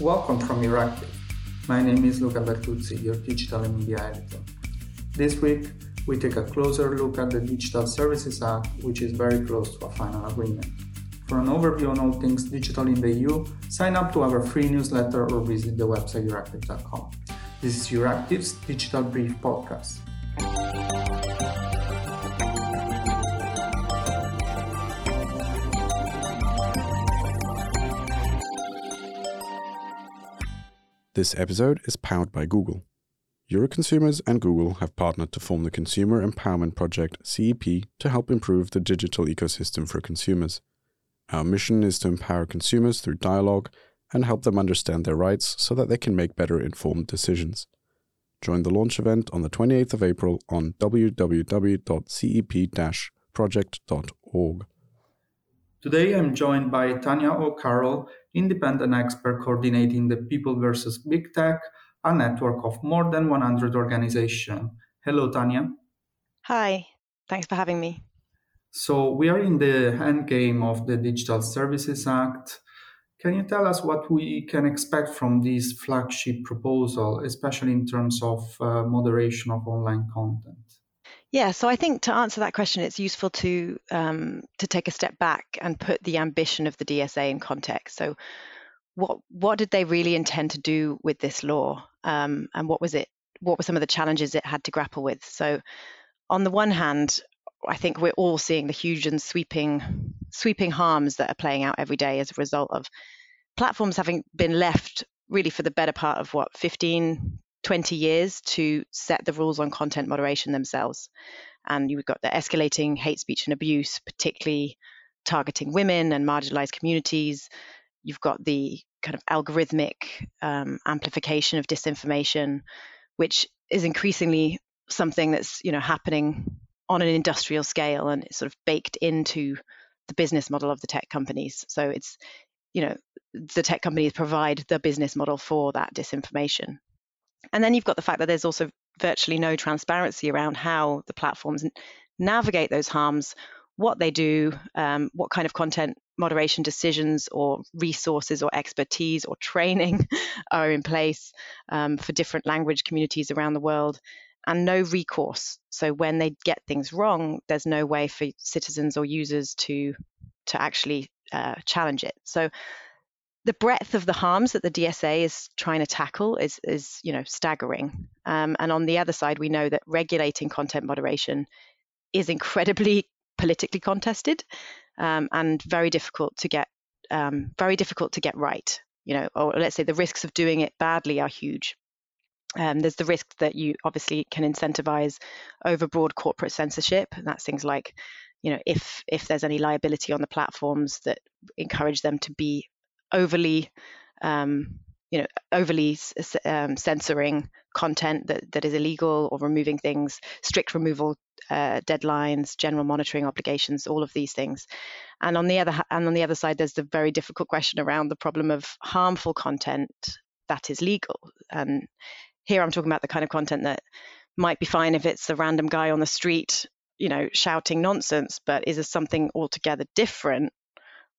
Welcome from Euractiv. My name is Luca Bertuzzi, your digital and media editor. This week, we take a closer look at the Digital Services Act, which is very close to a final agreement. For an overview on all things digital in the EU, sign up to our free newsletter or visit the website euractiv.com. This is Euractiv's Digital Brief podcast. This episode is powered by Google. Euroconsumers and Google have partnered to form the Consumer Empowerment Project CEP to help improve the digital ecosystem for consumers. Our mission is to empower consumers through dialogue and help them understand their rights so that they can make better informed decisions. Join the launch event on the 28th of April on www.cep-project.org. Today I'm joined by Tanya O'Carroll, independent expert coordinating the People versus Big Tech, a network of more than 100 organizations. Hello, Tanya. Hi, thanks for having me. So, we are in the end game of the Digital Services Act. Can you tell us what we can expect from this flagship proposal, especially in terms of uh, moderation of online content? Yeah, so I think to answer that question, it's useful to um, to take a step back and put the ambition of the DSA in context. So, what what did they really intend to do with this law, um, and what was it? What were some of the challenges it had to grapple with? So, on the one hand, I think we're all seeing the huge and sweeping sweeping harms that are playing out every day as a result of platforms having been left really for the better part of what 15 20 years to set the rules on content moderation themselves. And you've got the escalating hate speech and abuse, particularly targeting women and marginalized communities. You've got the kind of algorithmic um, amplification of disinformation, which is increasingly something that's you know happening on an industrial scale and it's sort of baked into the business model of the tech companies. So it's you know the tech companies provide the business model for that disinformation. And then you've got the fact that there's also virtually no transparency around how the platforms navigate those harms, what they do, um, what kind of content moderation decisions or resources or expertise or training are in place um, for different language communities around the world, and no recourse. So when they get things wrong, there's no way for citizens or users to to actually uh, challenge it. So the breadth of the harms that the DSA is trying to tackle is, is you know, staggering. Um, and on the other side, we know that regulating content moderation is incredibly politically contested um, and very difficult to get, um, very difficult to get right. You know, or let's say the risks of doing it badly are huge. Um, there's the risk that you obviously can incentivize overbroad corporate censorship, and that's things like, you know, if if there's any liability on the platforms that encourage them to be overly um, you know overly um, censoring content that, that is illegal or removing things strict removal uh, deadlines general monitoring obligations all of these things. And on the other and on the other side there's the very difficult question around the problem of harmful content that is legal. And here i'm talking about the kind of content that might be fine if it's a random guy on the street you know shouting nonsense but is there something altogether different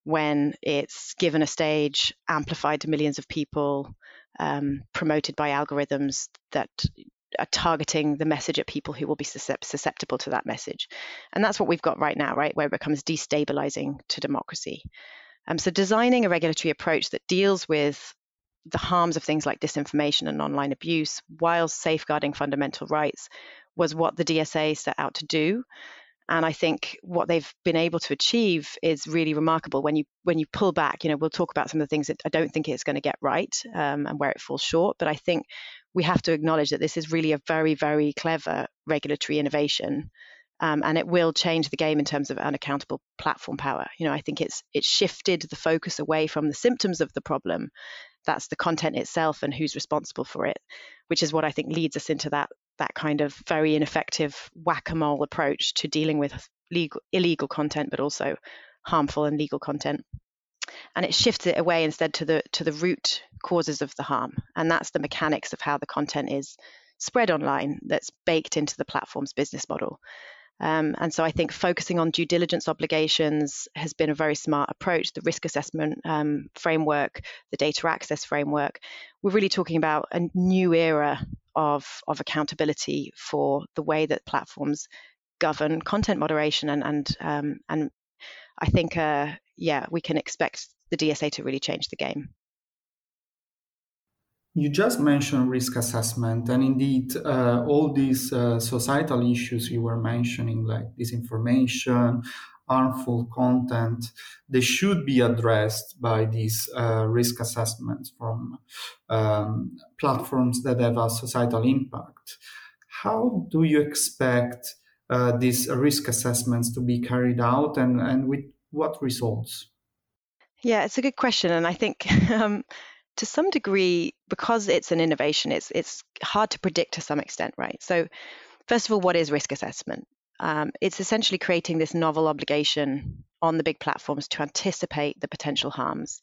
when it's given a stage, amplified to millions of people, um, promoted by algorithms that are targeting the message at people who will be susceptible to that message. And that's what we've got right now, right, where it becomes destabilizing to democracy. Um, so, designing a regulatory approach that deals with the harms of things like disinformation and online abuse while safeguarding fundamental rights was what the DSA set out to do. And I think what they've been able to achieve is really remarkable. When you when you pull back, you know, we'll talk about some of the things that I don't think it's going to get right um, and where it falls short. But I think we have to acknowledge that this is really a very very clever regulatory innovation. Um, and it will change the game in terms of unaccountable platform power. You know, I think it's it's shifted the focus away from the symptoms of the problem, that's the content itself and who's responsible for it, which is what I think leads us into that that kind of very ineffective whack-a-mole approach to dealing with legal, illegal content, but also harmful and legal content. And it shifts it away instead to the to the root causes of the harm, and that's the mechanics of how the content is spread online that's baked into the platform's business model. Um, and so I think focusing on due diligence obligations has been a very smart approach. The risk assessment um, framework, the data access framework, we're really talking about a new era of, of accountability for the way that platforms govern content moderation. And, and, um, and I think, uh, yeah, we can expect the DSA to really change the game. You just mentioned risk assessment, and indeed, uh, all these uh, societal issues you were mentioning, like disinformation, harmful content, they should be addressed by these uh, risk assessments from um, platforms that have a societal impact. How do you expect uh, these risk assessments to be carried out, and, and with what results? Yeah, it's a good question, and I think. Um, to some degree, because it's an innovation, it's it's hard to predict to some extent, right? So, first of all, what is risk assessment? Um, it's essentially creating this novel obligation on the big platforms to anticipate the potential harms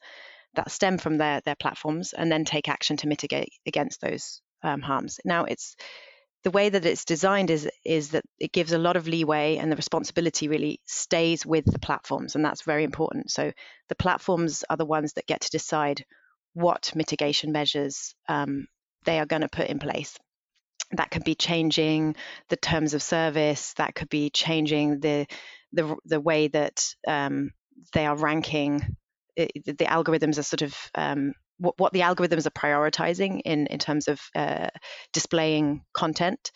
that stem from their their platforms, and then take action to mitigate against those um, harms. Now, it's the way that it's designed is is that it gives a lot of leeway and the responsibility really stays with the platforms and that's very important so the platforms are the ones that get to decide what mitigation measures um, they are going to put in place. That could be changing the terms of service. That could be changing the the, the way that um, they are ranking. It, the algorithms are sort of um, what, what, the algorithms are prioritizing in in terms of uh, displaying content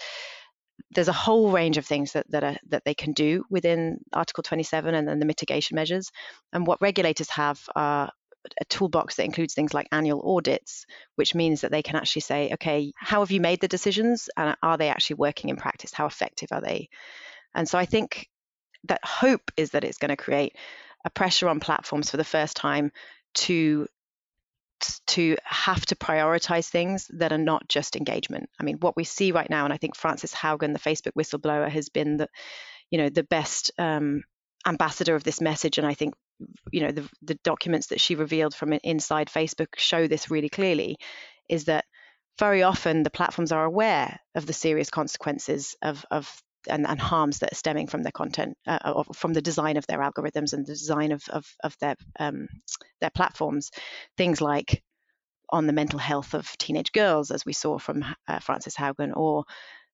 there's a whole range of things that that, are, that they can do within Article 27 and then the mitigation measures. And what regulators have are a toolbox that includes things like annual audits, which means that they can actually say, okay, how have you made the decisions and are they actually working in practice? How effective are they? And so I think that hope is that it's going to create a pressure on platforms for the first time to to have to prioritize things that are not just engagement. I mean, what we see right now, and I think Frances Haugen, the Facebook whistleblower, has been the, you know, the best um, ambassador of this message, and I think you know the, the documents that she revealed from inside facebook show this really clearly is that very often the platforms are aware of the serious consequences of, of and, and harms that are stemming from their content, uh, from the design of their algorithms and the design of, of, of their um, their platforms. Things like on the mental health of teenage girls, as we saw from uh, Frances Haugen, or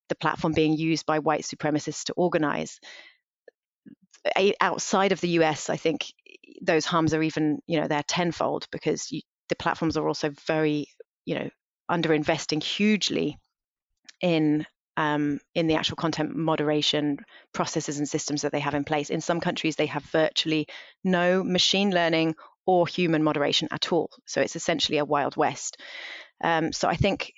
the platform being used by white supremacists to organize. Outside of the US, I think those harms are even you know they're tenfold because you, the platforms are also very you know under investing hugely in um, in the actual content moderation processes and systems that they have in place. In some countries, they have virtually no machine learning or human moderation at all. So it's essentially a wild west. Um, so I think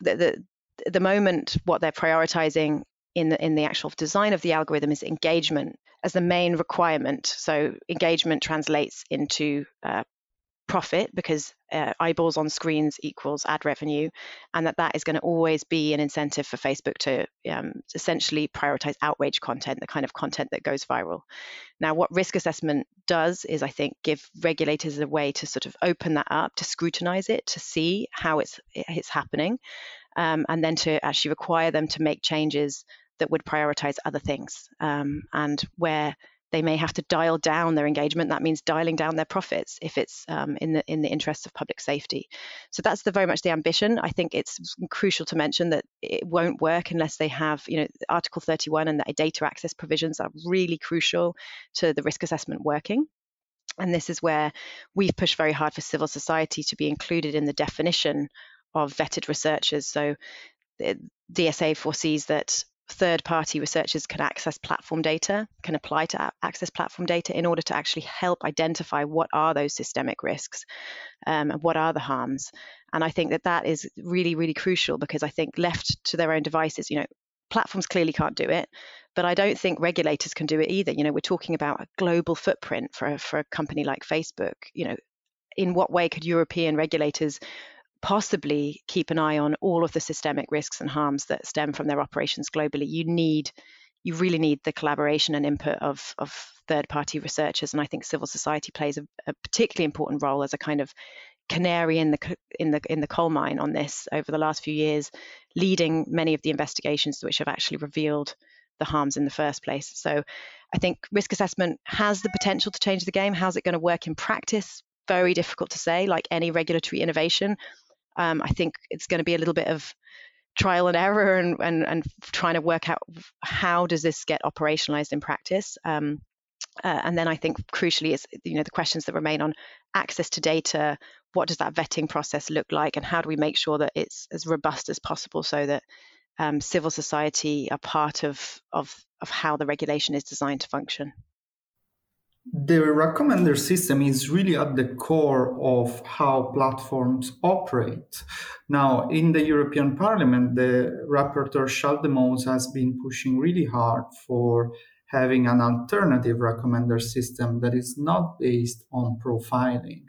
the the moment what they're prioritizing in the in the actual design of the algorithm is engagement as the main requirement. So engagement translates into uh, profit because uh, eyeballs on screens equals ad revenue, and that that is going to always be an incentive for Facebook to um, essentially prioritize outrage content, the kind of content that goes viral. Now, what risk assessment does is, I think, give regulators a way to sort of open that up, to scrutinize it, to see how it's it's happening, um, and then to actually require them to make changes that would prioritize other things um, and where they may have to dial down their engagement. That means dialing down their profits if it's um, in the in the interests of public safety. So that's the very much the ambition. I think it's crucial to mention that it won't work unless they have, you know, Article 31 and the data access provisions are really crucial to the risk assessment working. And this is where we've pushed very hard for civil society to be included in the definition of vetted researchers. So the DSA foresees that third party researchers can access platform data, can apply to access platform data in order to actually help identify what are those systemic risks um, and what are the harms. And I think that that is really, really crucial because I think left to their own devices, you know, platforms clearly can't do it, but I don't think regulators can do it either. You know, we're talking about a global footprint for, for a company like Facebook. You know, in what way could European regulators possibly keep an eye on all of the systemic risks and harms that stem from their operations globally, you need you really need the collaboration and input of, of third party researchers. And I think civil society plays a, a, particularly important role as a kind of canary in the in the in the coal mine on this over the last few years, leading many of the investigations which have actually revealed the harms in the first place. So I think risk assessment has the potential to change the game. How's it going to work in practice? Very difficult to say, like any regulatory innovation. Um, I think it's going to be a little bit of trial and error and, and, and trying to work out how does this get operationalized in practice. Um, uh, and then I think crucially is you know the questions that remain on access to data. What does that vetting process look like, and how do we make sure that it's as robust as possible so that um, civil society are part of, of of how the regulation is designed to function? The recommender system is really at the core of how platforms operate. Now, in the European Parliament, the rapporteur Schaldemose has been pushing really hard for having an alternative recommender system that is not based on profiling.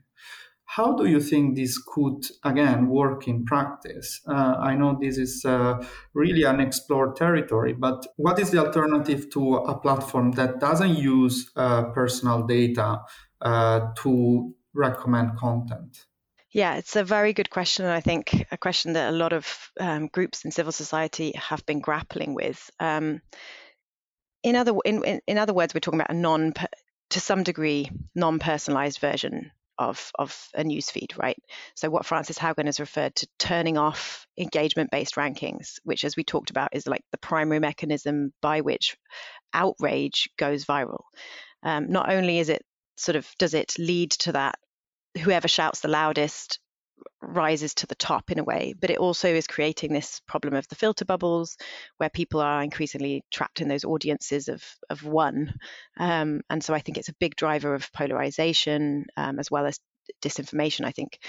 How do you think this could, again, work in practice? Uh, I know this is uh, really unexplored territory, but what is the alternative to a platform that doesn't use uh, personal data uh, to recommend content? Yeah, it's a very good question, and I think a question that a lot of um, groups in civil society have been grappling with. Um, in other in, in, other words, we're talking about a non to some degree non-personalized version of, of a newsfeed, right? So what Frances Haugen has referred to turning off engagement-based rankings, which as we talked about is like the primary mechanism by which outrage goes viral. Um, not only is it sort of does it lead to that whoever shouts the loudest rises to the top in a way, but it also is creating this problem of the filter bubbles where people are increasingly trapped in those audiences of, of one. Um, and so I think it's a big driver of polarization um, as well as disinformation. I think,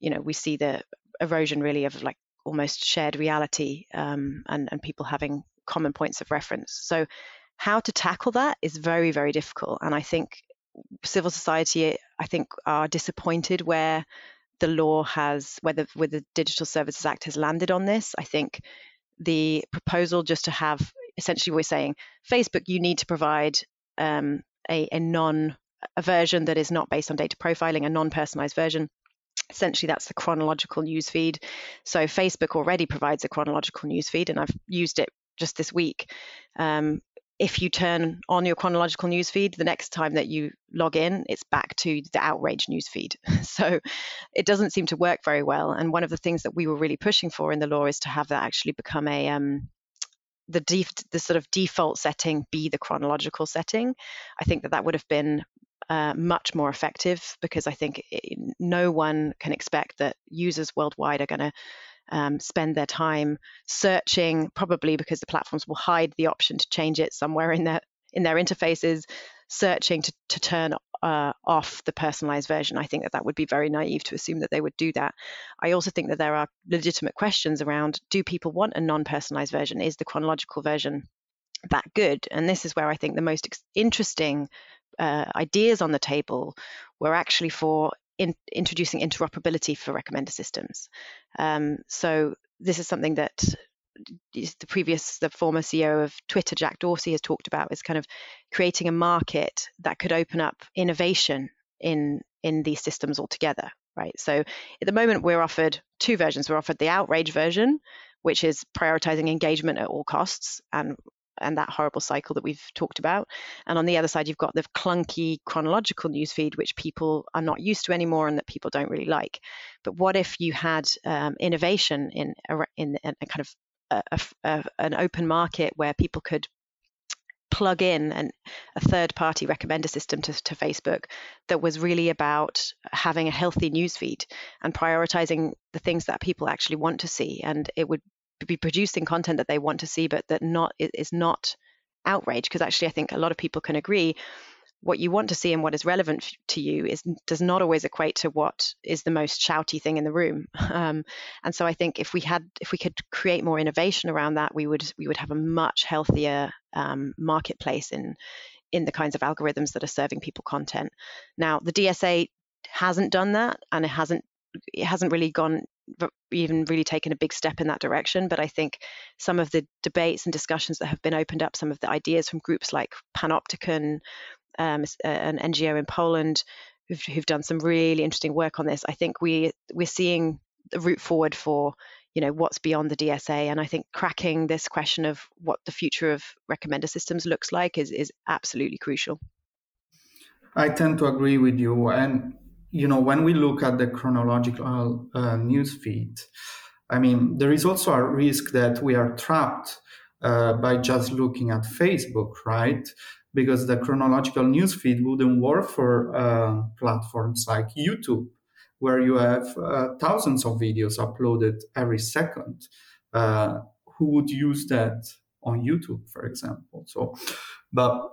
you know, we see the erosion really of like almost shared reality um, and, and people having common points of reference. So how to tackle that is very, very difficult. And I think civil society, I think, are disappointed where the law has, whether whether the Digital Services Act has landed on this. I think the proposal just to have essentially we're saying Facebook, you need to provide um, a, a non a version that is not based on data profiling, a non-personalized version. Essentially, that's the chronological newsfeed. So Facebook already provides a chronological newsfeed, and I've used it just this week. Um, if you turn on your chronological newsfeed, the next time that you log in, it's back to the outrage newsfeed. So it doesn't seem to work very well. And one of the things that we were really pushing for in the law is to have that actually become a um, the def- the sort of default setting be the chronological setting. I think that that would have been uh, much more effective because I think it, no one can expect that users worldwide are going to um, spend their time searching, probably because the platforms will hide the option to change it somewhere in their in their interfaces, searching to, to turn uh, off the personalized version. I think that that would be very naive to assume that they would do that. I also think that there are legitimate questions around do people want a non personalized version? Is the chronological version that good? And this is where I think the most interesting uh, ideas on the table were actually for in, introducing interoperability for recommender systems. Um, so this is something that the previous, the former CEO of Twitter, Jack Dorsey, has talked about is kind of creating a market that could open up innovation in in these systems altogether, right? So at the moment, we're offered two versions. We're offered the outrage version, which is prioritizing engagement at all costs and and that horrible cycle that we've talked about. And on the other side, you've got the clunky chronological newsfeed, which people are not used to anymore and that people don't really like. But what if you had um, innovation in a, in a kind of a, a, an open market where people could plug in an, a third party recommender system to, to, Facebook that was really about having a healthy newsfeed and prioritizing the things that people actually want to see. And it would be producing content that they want to see, but that not is not outrage. Because actually, I think a lot of people can agree what you want to see and what is relevant to you is does not always equate to what is the most shouty thing in the room. Um, and so I think if we had if we could create more innovation around that, we would we would have a much healthier um, marketplace in in the kinds of algorithms that are serving people content. Now the DSA hasn't done that and it hasn't it hasn't really gone even really taken a big step in that direction. But I think some of the debates and discussions that have been opened up, some of the ideas from groups like Panoptykon, um, an NGO in Poland, who've, who've done some really interesting work on this. I think we we're seeing the route forward for you know what's beyond the DSA. And I think cracking this question of what the future of recommender systems looks like is is absolutely crucial. I tend to agree with you. And you know, when we look at the chronological uh, news feed, I mean, there is also a risk that we are trapped uh, by just looking at Facebook, right? Because the chronological news feed wouldn't work for uh, platforms like YouTube, where you have uh, thousands of videos uploaded every second. Uh, who would use that on YouTube, for example? So, but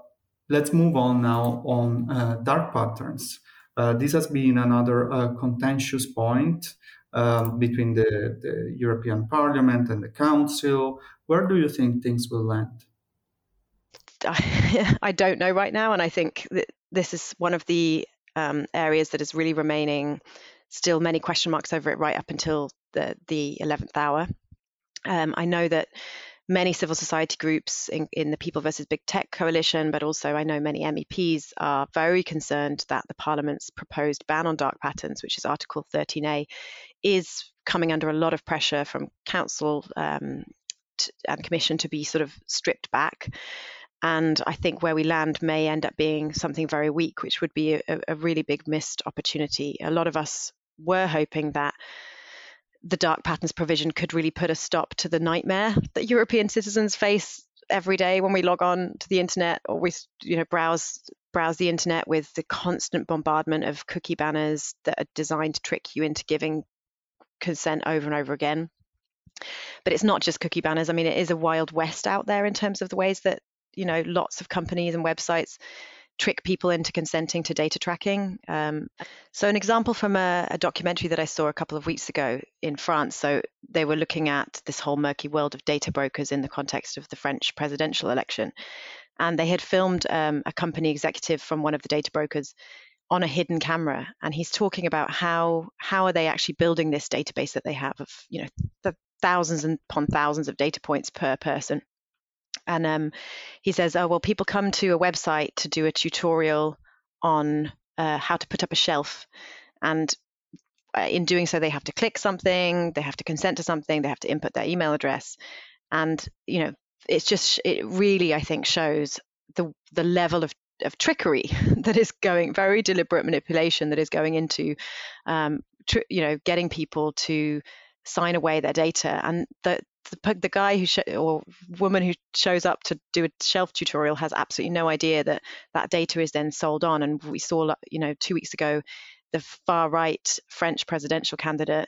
let's move on now on uh, dark patterns. Uh, this has been another uh, contentious point um, between the, the, European Parliament and the Council. Where do you think things will land? I don't know right now, and I think that this is one of the um, areas that is really remaining still many question marks over it right up until the the 11th hour. Um, I know that many civil society groups in, in, the People versus Big Tech coalition, but also I know many MEPs are very concerned that the Parliament's proposed ban on dark patterns, which is Article 13A, is coming under a lot of pressure from Council um, and Commission to be sort of stripped back. And I think where we land may end up being something very weak, which would be a, a really big missed opportunity. A lot of us were hoping that the dark patterns provision could really put a stop to the nightmare that European citizens face every day when we log on to the internet or we you know browse browse the internet with the constant bombardment of cookie banners that are designed to trick you into giving consent over and over again. But it's not just cookie banners. I mean it is a wild west out there in terms of the ways that you know lots of companies and websites trick people into consenting to data tracking. Um, so, an example from a, a, documentary that I saw a couple of weeks ago in France. So, they were looking at this whole murky world of data brokers in the context of the French presidential election. And they had filmed um, a company executive from one of the data brokers on a hidden camera and he's talking about how how are they actually building this database that they have of you know the thousands and upon thousands of data points per person and um, he says, "Oh well, people come to a website to do a tutorial on uh, how to put up a shelf, and uh, in doing so, they have to click something, they have to consent to something, they have to input their email address, and you know, it's just it really, I think, shows the the level of of trickery that is going, very deliberate manipulation that is going into, um, tr- you know, getting people to sign away their data, and the the, the guy who sh- or woman who shows up to do a shelf tutorial has absolutely no idea that that data is then sold on. And we saw, you know, two weeks ago, the far right French presidential candidate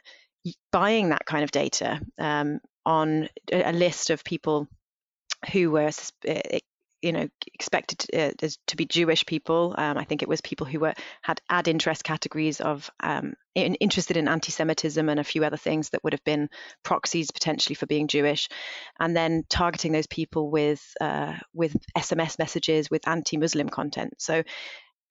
buying that kind of data um, on a list of people who were eh, you know expected uh, to be Jewish people. Um, I think it was people who were had ad interest categories of um, in, interested in anti-Semitism and a few other things that would have been proxies potentially for being Jewish, and then targeting those people with uh, with SMS messages with anti-Muslim content. So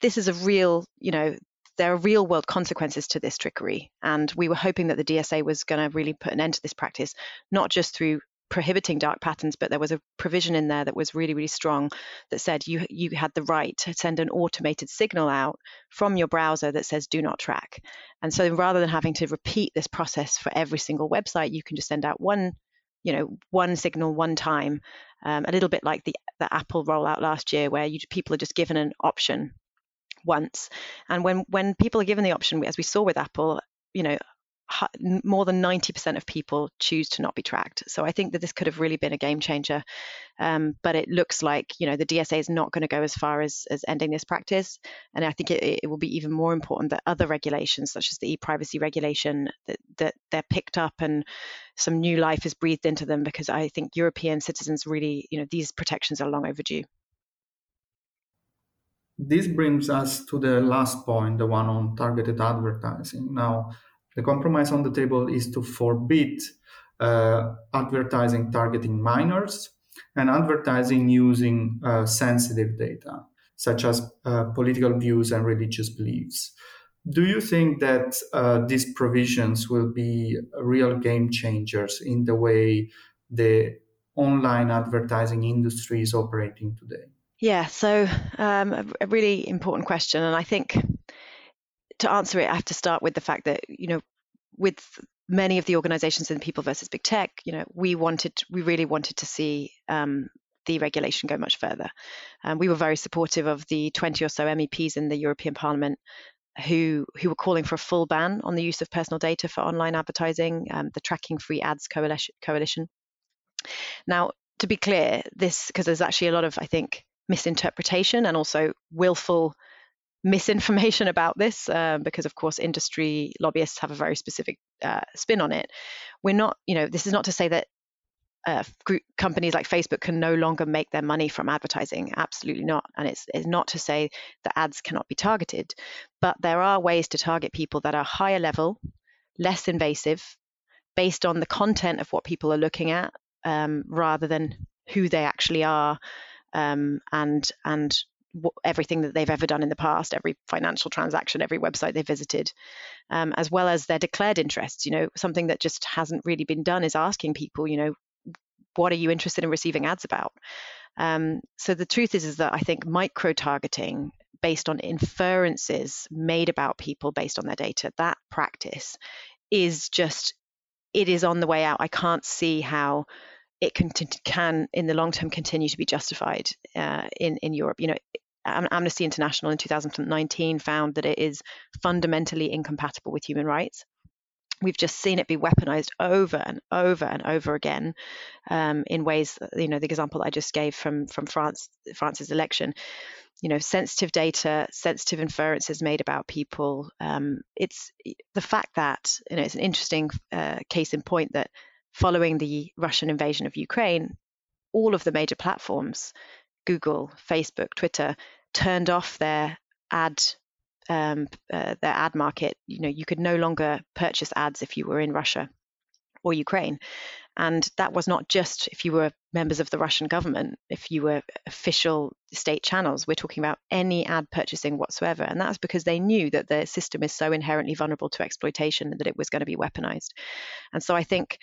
this is a real, you know, there are real world consequences to this trickery. And we were hoping that the DSA was going to really put an end to this practice, not just through prohibiting dark patterns, but there was a provision in there that was really, really strong that said you you had the right to send an automated signal out from your browser that says do not track. And so rather than having to repeat this process for every single website, you can just send out one, you know, one signal one time, um, a little bit like the the Apple rollout last year, where you, people are just given an option once. And when when people are given the option, as we saw with Apple, you know, more than 90% of people choose to not be tracked. So I think that this could have really been a game changer. Um, but it looks like you know the DSA is not going to go as far as, as ending this practice, and I think it, it will be even more important that other regulations, such as the e-privacy regulation, that, that they're picked up and some new life is breathed into them because I think European citizens really you know these protections are long overdue. This brings us to the last point, the one on targeted advertising. Now, the compromise on the table is to forbid uh, advertising targeting minors and advertising using uh, sensitive data, such as uh, political views and religious beliefs. Do you think that uh, these provisions will be real game changers in the way the online advertising industry is operating today? Yeah, so um, a, a really important question. And I think to answer it, I have to start with the fact that, you know, with many of the organizations in People versus Big Tech, you know, we wanted, we really wanted to see um, the regulation go much further. Um, we were very supportive of the 20 or so MEPs in the European Parliament who who were calling for a full ban on the use of personal data for online advertising, um, the Tracking Free Ads Coalition. coalition. Now, to be clear, this because there's actually a lot of I think misinterpretation and also willful misinformation about this um, because of course industry lobbyists have a very specific uh, spin on it we're not you know this is not to say that uh, group, companies like Facebook can no longer make their money from advertising. Absolutely not. And it's, it's not to say that ads cannot be targeted, but there are ways to target people that are higher level, less invasive, based on the content of what people are looking at, um, rather than who they actually are, um, and and everything that they've ever done in the past, every financial transaction, every website they visited, um, as well as their declared interests. You know, something that just hasn't really been done is asking people, you know, what are you interested in receiving ads about? Um, so the truth is, is that I think micro targeting based on inferences made about people based on their data, that practice is just, it is on the way out. I can't see how it can, can in the long term continue to be justified uh, in, in Europe. You know, Amnesty International in 2019 found that it is fundamentally incompatible with human rights. We've just seen it be weaponized over and over and over again um, in ways you know the example i just gave from from france france's election. You know sensitive data sensitive inferences made about people um, it's the fact that you know it's an interesting uh, case in point that following the russian invasion of ukraine all of the major platforms google facebook twitter turned off their ad um, uh, their ad market, you know, you could no longer purchase ads if you were in Russia or Ukraine. And that was not just if you were members of the Russian government, if you were official state channels. We're talking about any ad purchasing whatsoever. And that's because they knew that the system is so inherently vulnerable to exploitation that it was going to be weaponized. And so I think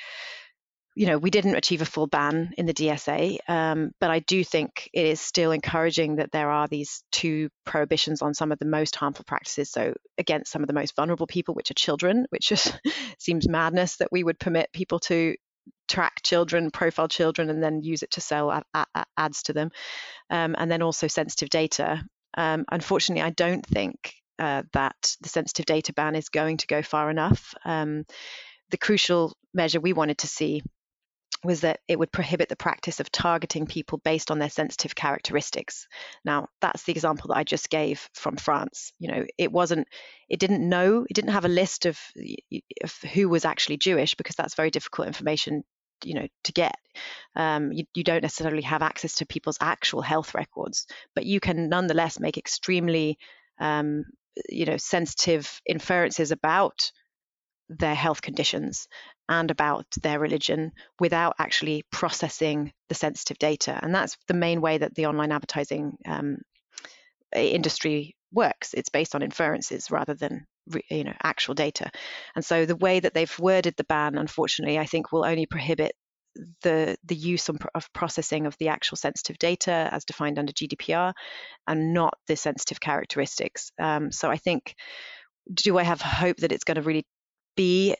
you know, we didn't achieve a full ban in the DSA, um, but I do think it is still encouraging that there are these two prohibitions on some of the most harmful practices. So against some of the most vulnerable people, which are children, which just seems madness that we would permit people to track children, profile children, and then use it to sell a- a- ads to them, um, and then also sensitive data. Um, unfortunately, I don't think uh, that the sensitive data ban is going to go far enough. Um, the crucial measure we wanted to see was that it would prohibit the practice of targeting people based on their sensitive characteristics. Now, that's the example that I just gave from France. You know, it wasn't, it didn't know, it didn't have a list of, of who was actually Jewish because that's very difficult information, you know, to get. Um, you, you don't necessarily have access to people's actual health records, but you can nonetheless make extremely, um, you know, sensitive inferences about their health conditions and about their religion without actually processing the sensitive data. And that's the main way that the online advertising um, industry works. It's based on inferences rather than you know actual data. And so the way that they've worded the ban, unfortunately, I think will only prohibit the the use of processing of the actual sensitive data as defined under GDPR, and not the sensitive characteristics. Um, so I think, do I have hope that it's going to really be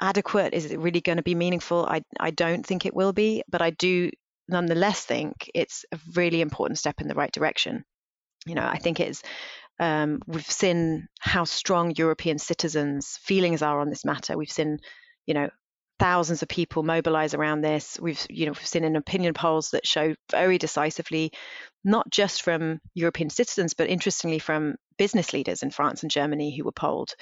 adequate? Is it really going to be meaningful? I, I don't think it will be, but I do nonetheless think it's a really important step in the right direction. You know, I think it's um, we've seen how strong European citizens' feelings are on this matter. We've seen, you know, thousands of people mobilize around this. We've, you know, we've seen in opinion polls that show very decisively, not just from European citizens, but interestingly from business leaders in France and Germany who were polled,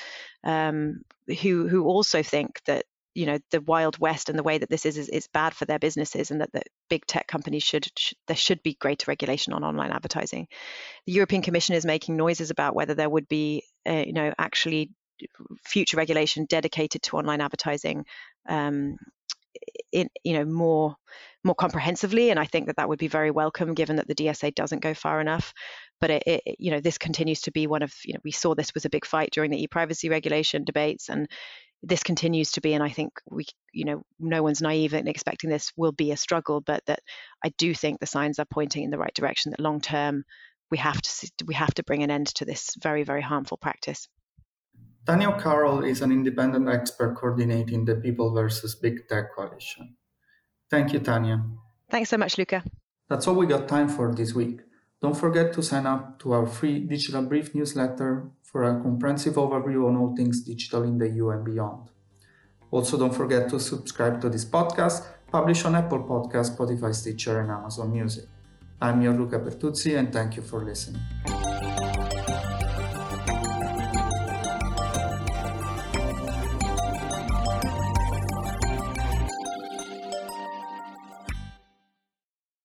um, who who also think that you know the wild west and the way that this is is, is bad for their businesses and that the big tech companies should, there should be greater regulation on online advertising the european commission is making noises about whether there would be uh, you know actually future regulation dedicated to online advertising um, in you know more more comprehensively and i think that that would be very welcome given that the dsa doesn't go far enough. But it, it, you know this continues to be one of you know we saw this was a big fight during the e-privacy regulation debates and this continues to be and i think we you know no one's naive in expecting this will be a struggle but that i do think the signs are pointing in the right direction that long term we have to we have to bring an end to this very very harmful practice Tanya Carroll is an independent expert coordinating the People versus Big Tech Coalition. Thank you, Tanya. Thanks so much, Luca. That's all we got time for this week. Don't forget to sign up to our free Digital Brief newsletter for a comprehensive overview on all things digital in the EU and beyond. Also, don't forget to subscribe to this podcast, published on Apple Podcasts, Spotify, Stitcher, and Amazon Music. I'm your Luca Bertuzzi, and thank you for listening.